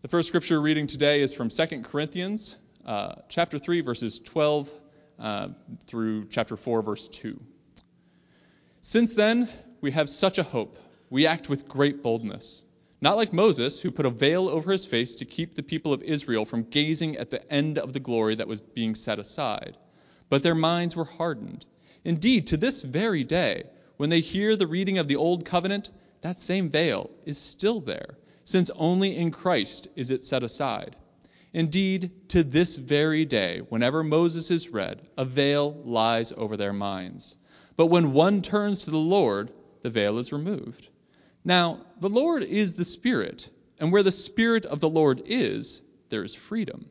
The first scripture reading today is from 2 Corinthians uh, chapter 3, verses 12 uh, through chapter 4, verse 2. Since then, we have such a hope. We act with great boldness. Not like Moses, who put a veil over his face to keep the people of Israel from gazing at the end of the glory that was being set aside. But their minds were hardened. Indeed, to this very day, when they hear the reading of the Old Covenant, that same veil is still there since only in Christ is it set aside. Indeed, to this very day, whenever Moses is read, a veil lies over their minds. But when one turns to the Lord, the veil is removed. Now, the Lord is the Spirit, and where the Spirit of the Lord is, there is freedom.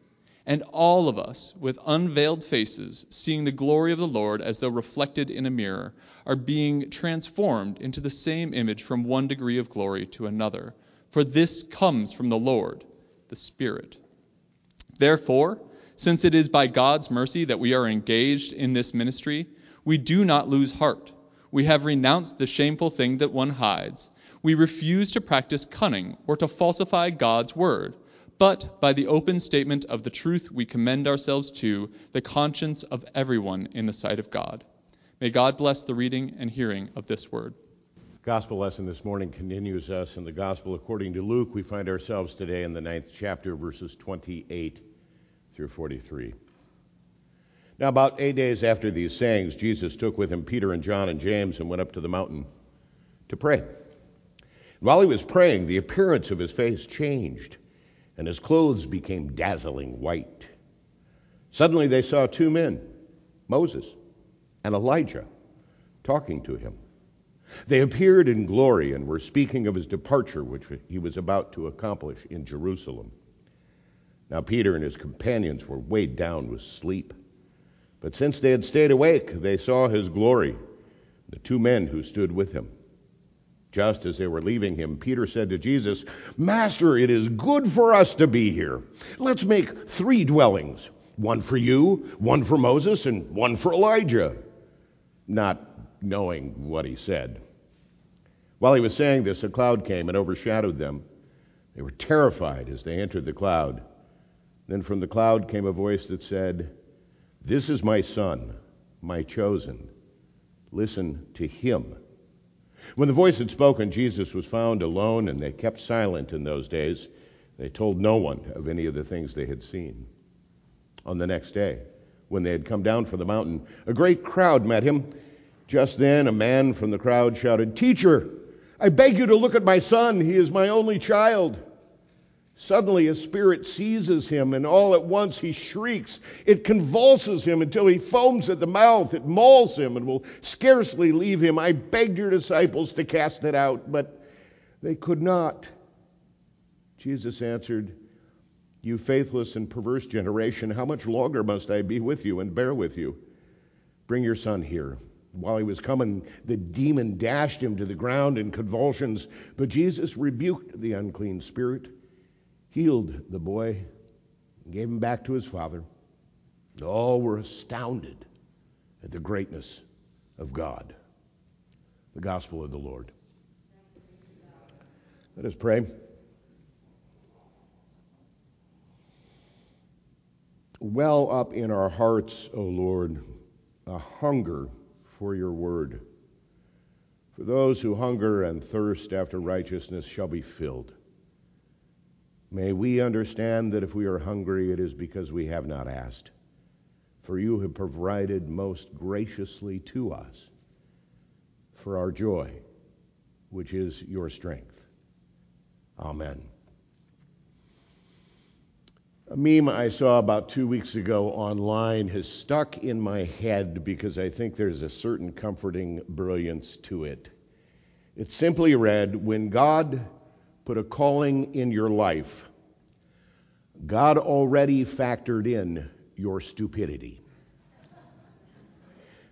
And all of us, with unveiled faces, seeing the glory of the Lord as though reflected in a mirror, are being transformed into the same image from one degree of glory to another for this comes from the Lord, the Spirit. Therefore, since it is by God's mercy that we are engaged in this ministry, we do not lose heart. We have renounced the shameful thing that one hides. We refuse to practice cunning or to falsify God's word, but by the open statement of the truth we commend ourselves to the conscience of everyone in the sight of God. May God bless the reading and hearing of this word. Gospel lesson this morning continues us in the Gospel according to Luke. We find ourselves today in the ninth chapter, verses 28 through 43. Now, about eight days after these sayings, Jesus took with him Peter and John and James and went up to the mountain to pray. And while he was praying, the appearance of his face changed, and his clothes became dazzling white. Suddenly they saw two men, Moses and Elijah, talking to him. They appeared in glory and were speaking of his departure, which he was about to accomplish in Jerusalem. Now, Peter and his companions were weighed down with sleep. But since they had stayed awake, they saw his glory, the two men who stood with him. Just as they were leaving him, Peter said to Jesus, Master, it is good for us to be here. Let's make three dwellings one for you, one for Moses, and one for Elijah. Not knowing what he said. While he was saying this, a cloud came and overshadowed them. They were terrified as they entered the cloud. Then from the cloud came a voice that said, This is my son, my chosen. Listen to him. When the voice had spoken, Jesus was found alone, and they kept silent in those days. They told no one of any of the things they had seen. On the next day, when they had come down from the mountain, a great crowd met him just then, a man from the crowd shouted, Teacher, I beg you to look at my son. He is my only child. Suddenly, a spirit seizes him, and all at once he shrieks. It convulses him until he foams at the mouth. It mauls him and will scarcely leave him. I begged your disciples to cast it out, but they could not. Jesus answered, You faithless and perverse generation, how much longer must I be with you and bear with you? Bring your son here. While he was coming, the demon dashed him to the ground in convulsions, but Jesus rebuked the unclean spirit, healed the boy, and gave him back to his father. All were astounded at the greatness of God. The gospel of the Lord. Let us pray. Well up in our hearts, O Lord, a hunger for your word. For those who hunger and thirst after righteousness shall be filled. May we understand that if we are hungry, it is because we have not asked. For you have provided most graciously to us for our joy, which is your strength. Amen. A meme I saw about two weeks ago online has stuck in my head because I think there's a certain comforting brilliance to it. It simply read When God put a calling in your life, God already factored in your stupidity.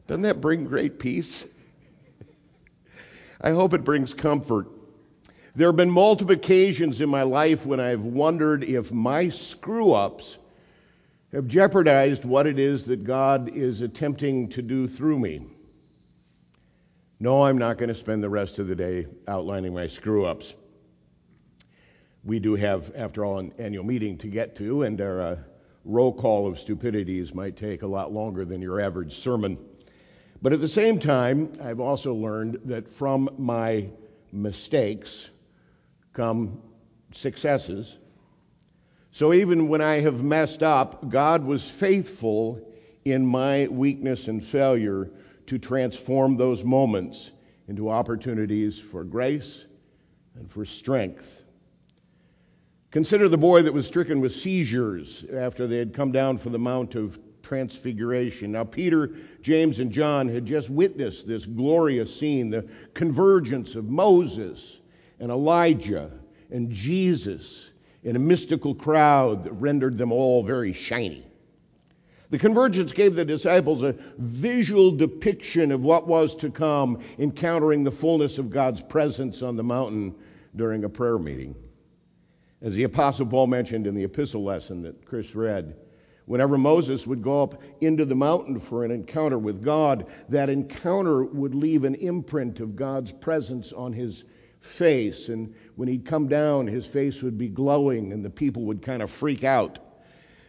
Doesn't that bring great peace? I hope it brings comfort there have been multiple occasions in my life when I've wondered if my screw ups have jeopardized what it is that God is attempting to do through me. No, I'm not going to spend the rest of the day outlining my screw ups. We do have, after all, an annual meeting to get to, and our uh, roll call of stupidities might take a lot longer than your average sermon. But at the same time, I've also learned that from my mistakes come successes. So even when I have messed up, God was faithful in my weakness and failure to transform those moments into opportunities for grace and for strength. Consider the boy that was stricken with seizures after they had come down from the Mount of Transfiguration. Now, Peter, James, and John had just witnessed this glorious scene the convergence of Moses and Elijah and Jesus in a mystical crowd that rendered them all very shiny. The convergence gave the disciples a visual depiction of what was to come, encountering the fullness of God's presence on the mountain during a prayer meeting. As the Apostle Paul mentioned in the epistle lesson that Chris read, whenever Moses would go up into the mountain for an encounter with God, that encounter would leave an imprint of God's presence on his face. And when he'd come down, his face would be glowing, and the people would kind of freak out.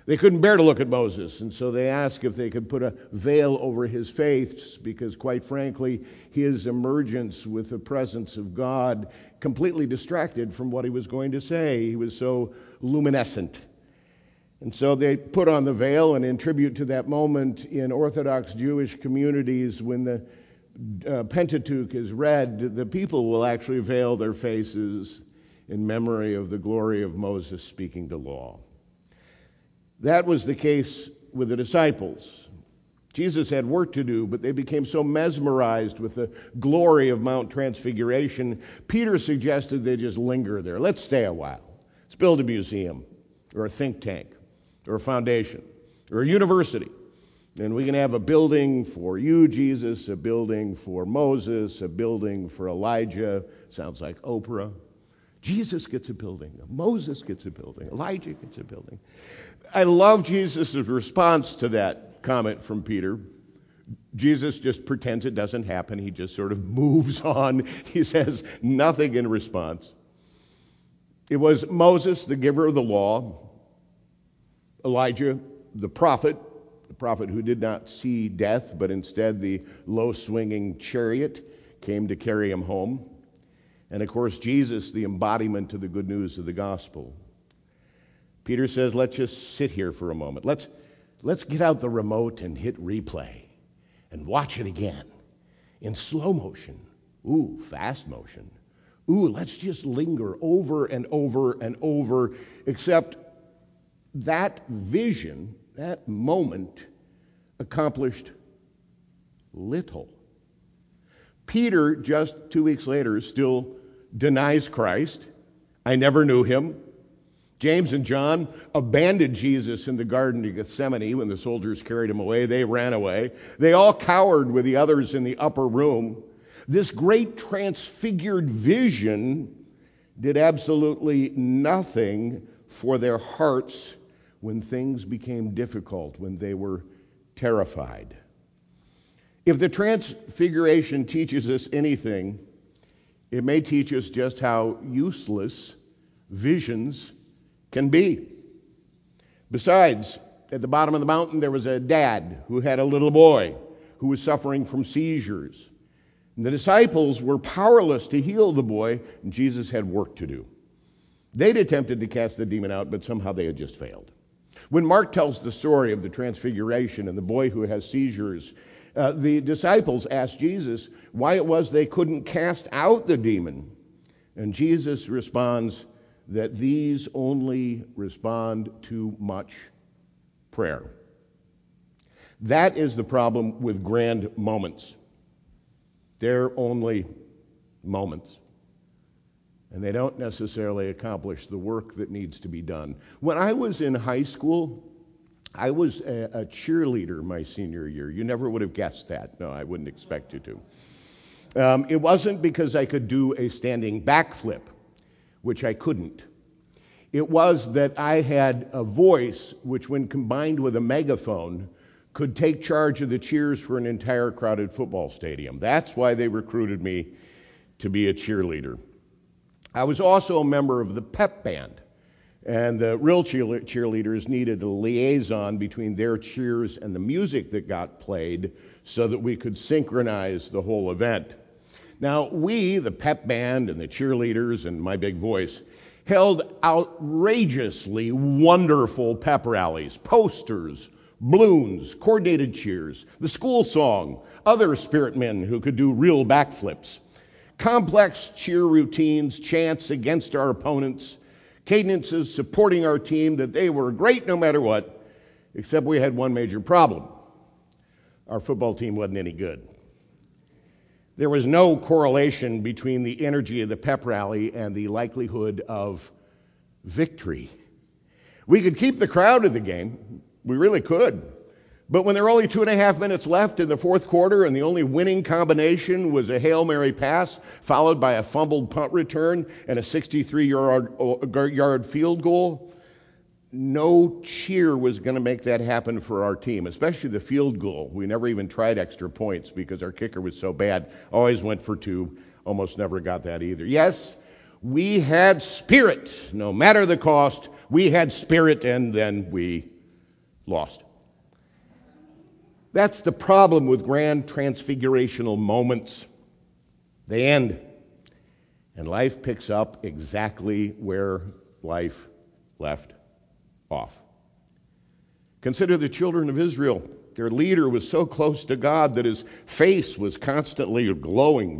They couldn't bear to look at Moses, and so they asked if they could put a veil over his face because, quite frankly, his emergence with the presence of God completely distracted from what he was going to say. He was so luminescent. And so they put on the veil, and in tribute to that moment in Orthodox Jewish communities, when the uh, Pentateuch is read, the people will actually veil their faces in memory of the glory of Moses speaking the law. That was the case with the disciples. Jesus had work to do, but they became so mesmerized with the glory of Mount Transfiguration, Peter suggested they just linger there. Let's stay a while. Let's build a museum, or a think tank, or a foundation, or a university. And we can have a building for you, Jesus, a building for Moses, a building for Elijah. Sounds like Oprah. Jesus gets a building. Moses gets a building. Elijah gets a building. I love Jesus' response to that comment from Peter. Jesus just pretends it doesn't happen. He just sort of moves on. He says nothing in response. It was Moses, the giver of the law, Elijah, the prophet, prophet who did not see death, but instead the low swinging chariot came to carry him home. And of course, Jesus, the embodiment of the good news of the gospel. Peter says, let's just sit here for a moment. Let's, let's get out the remote and hit replay and watch it again in slow motion. Ooh, fast motion. Ooh, let's just linger over and over and over, except that vision, that moment, accomplished little. Peter, just two weeks later, still denies Christ. I never knew him. James and John abandoned Jesus in the Garden of Gethsemane when the soldiers carried him away. They ran away. They all cowered with the others in the upper room. This great transfigured vision did absolutely nothing for their hearts when things became difficult, when they were terrified. If the transfiguration teaches us anything, it may teach us just how useless visions can be. Besides, at the bottom of the mountain, there was a dad who had a little boy who was suffering from seizures. And the disciples were powerless to heal the boy, and Jesus had work to do. They'd attempted to cast the demon out, but somehow they had just failed. When Mark tells the story of the transfiguration and the boy who has seizures, uh, the disciples asked Jesus why it was they couldn't cast out the demon. And Jesus responds that these only respond to much prayer. That is the problem with grand moments. They're only moments. And they don't necessarily accomplish the work that needs to be done. When I was in high school, I was a, a, cheerleader my senior year. You never would have guessed that. No, I wouldn't expect you to. Um, it wasn't because I could do a standing backflip, which I couldn't. It was that I had a voice which, when combined with a megaphone, could take charge of the cheers for an entire crowded football stadium. That's why they recruited me to be a cheerleader. I was also a member of the pep band. And the real cheerleaders needed a liaison between their cheers and the music that got played so that we could synchronize the whole event. Now, we, the pep band and the cheerleaders and my big voice, held outrageously wonderful pep rallies, posters, balloons, coordinated cheers, the school song, other spirit men who could do real backflips, complex cheer routines, chants against our opponents, cadences supporting our team that they were great no matter what, except we had one major problem. Our football team wasn't any good. There was no correlation between the energy of the pep rally and the likelihood of victory. We could keep the crowd in the game. We really could. But when there were only two and a half minutes left in the fourth quarter and the only winning combination was a Hail Mary pass followed by a fumbled punt return and a 63 yard, uh, yard field goal, no cheer was going to make that happen for our team, especially the field goal. We never even tried extra points because our kicker was so bad. Always went for two, almost never got that either. Yes, we had spirit, no matter the cost. We had spirit, and then we lost. That's the problem with grand transfigurational moments. They end, and life picks up exactly where life left off. Consider the children of Israel. Their leader was so close to God that his face was constantly glowing.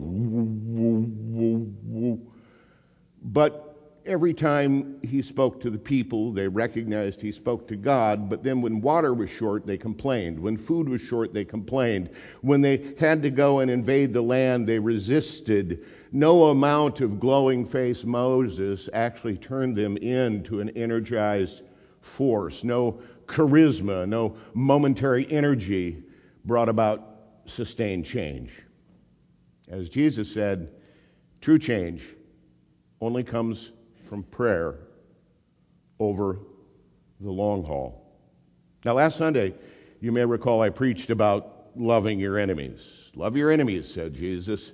But every time he spoke to the people, they recognized he spoke to God. But then when water was short, they complained. When food was short, they complained. When they had to go and invade the land, they resisted. No amount of glowing face Moses actually turned them into an energized force. No charisma, no momentary energy brought about sustained change. As Jesus said, true change only comes from prayer over the long haul. Now, last Sunday, you may recall I preached about loving your enemies. Love your enemies, said Jesus.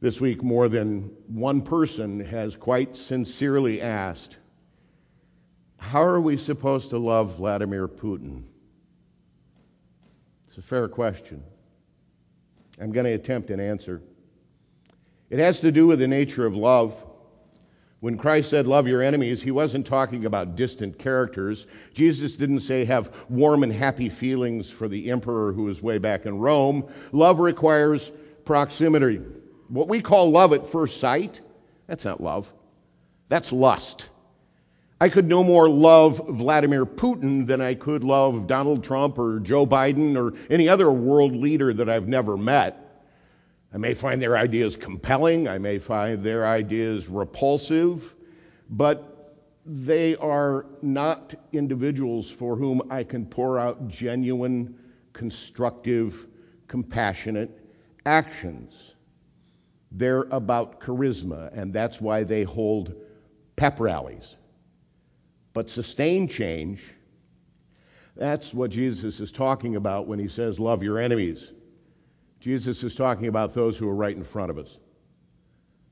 This week, more than one person has quite sincerely asked, How are we supposed to love Vladimir Putin? It's a fair question. I'm going to attempt an answer. It has to do with the nature of love. When Christ said, Love your enemies, he wasn't talking about distant characters. Jesus didn't say, Have warm and happy feelings for the emperor who was way back in Rome. Love requires proximity. What we call love at first sight, that's not love, that's lust. I could no more love Vladimir Putin than I could love Donald Trump or Joe Biden or any other world leader that I've never met. I may find their ideas compelling, I may find their ideas repulsive, but they are not individuals for whom I can pour out genuine, constructive, compassionate actions. They're about charisma, and that's why they hold pep rallies. But sustained change, that's what Jesus is talking about when he says, Love your enemies. Jesus is talking about those who are right in front of us.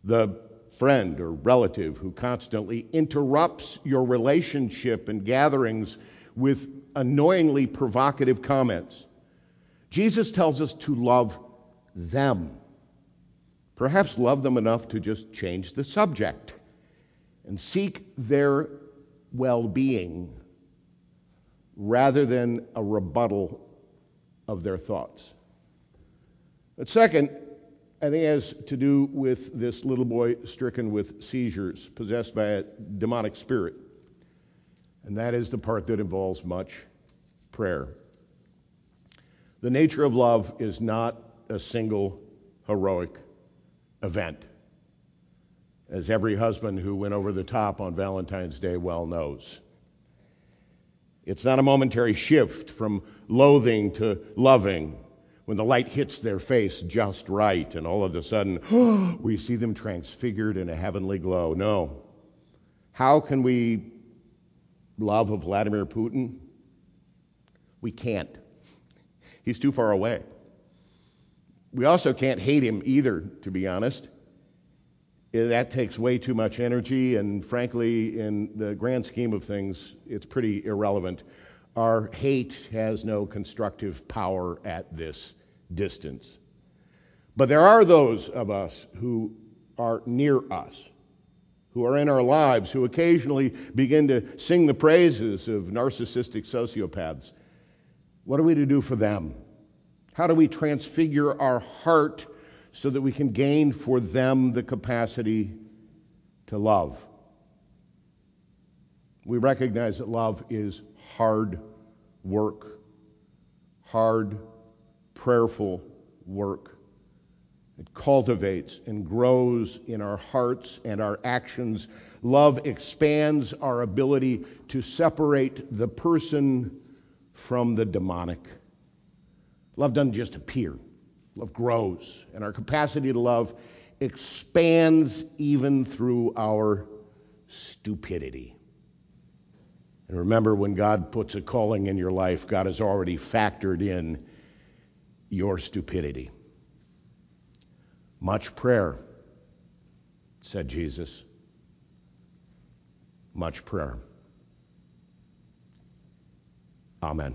The friend or relative who constantly interrupts your relationship and gatherings with annoyingly provocative comments. Jesus tells us to love them. Perhaps love them enough to just change the subject and seek their well being rather than a rebuttal of their thoughts. But second, I think it has to do with this little boy stricken with seizures, possessed by a demonic spirit. And that is the part that involves much prayer. The nature of love is not a single heroic event, as every husband who went over the top on Valentine's Day well knows. It's not a momentary shift from loathing to loving when the light hits their face just right, and all of a sudden, we see them transfigured in a heavenly glow. No. How can we love Vladimir Putin? We can't. He's too far away. We also can't hate him either, to be honest. Eh, that takes way too much energy, and frankly, in the grand scheme of things, it's pretty irrelevant. Our hate has no constructive power at this distance. But there are those of us who are near us, who are in our lives, who occasionally begin to sing the praises of narcissistic sociopaths. What are we to do for them? How do we transfigure our heart so that we can gain for them the capacity to love? We recognize that love is hard work, hard, prayerful work. It cultivates and grows in our hearts and our actions. Love expands our ability to separate the person from the demonic. Love doesn't just appear, love grows, and our capacity to love expands even through our stupidity. And remember, when God puts a calling in your life, God has already factored in your stupidity. Much prayer, said Jesus. Much prayer. Amen.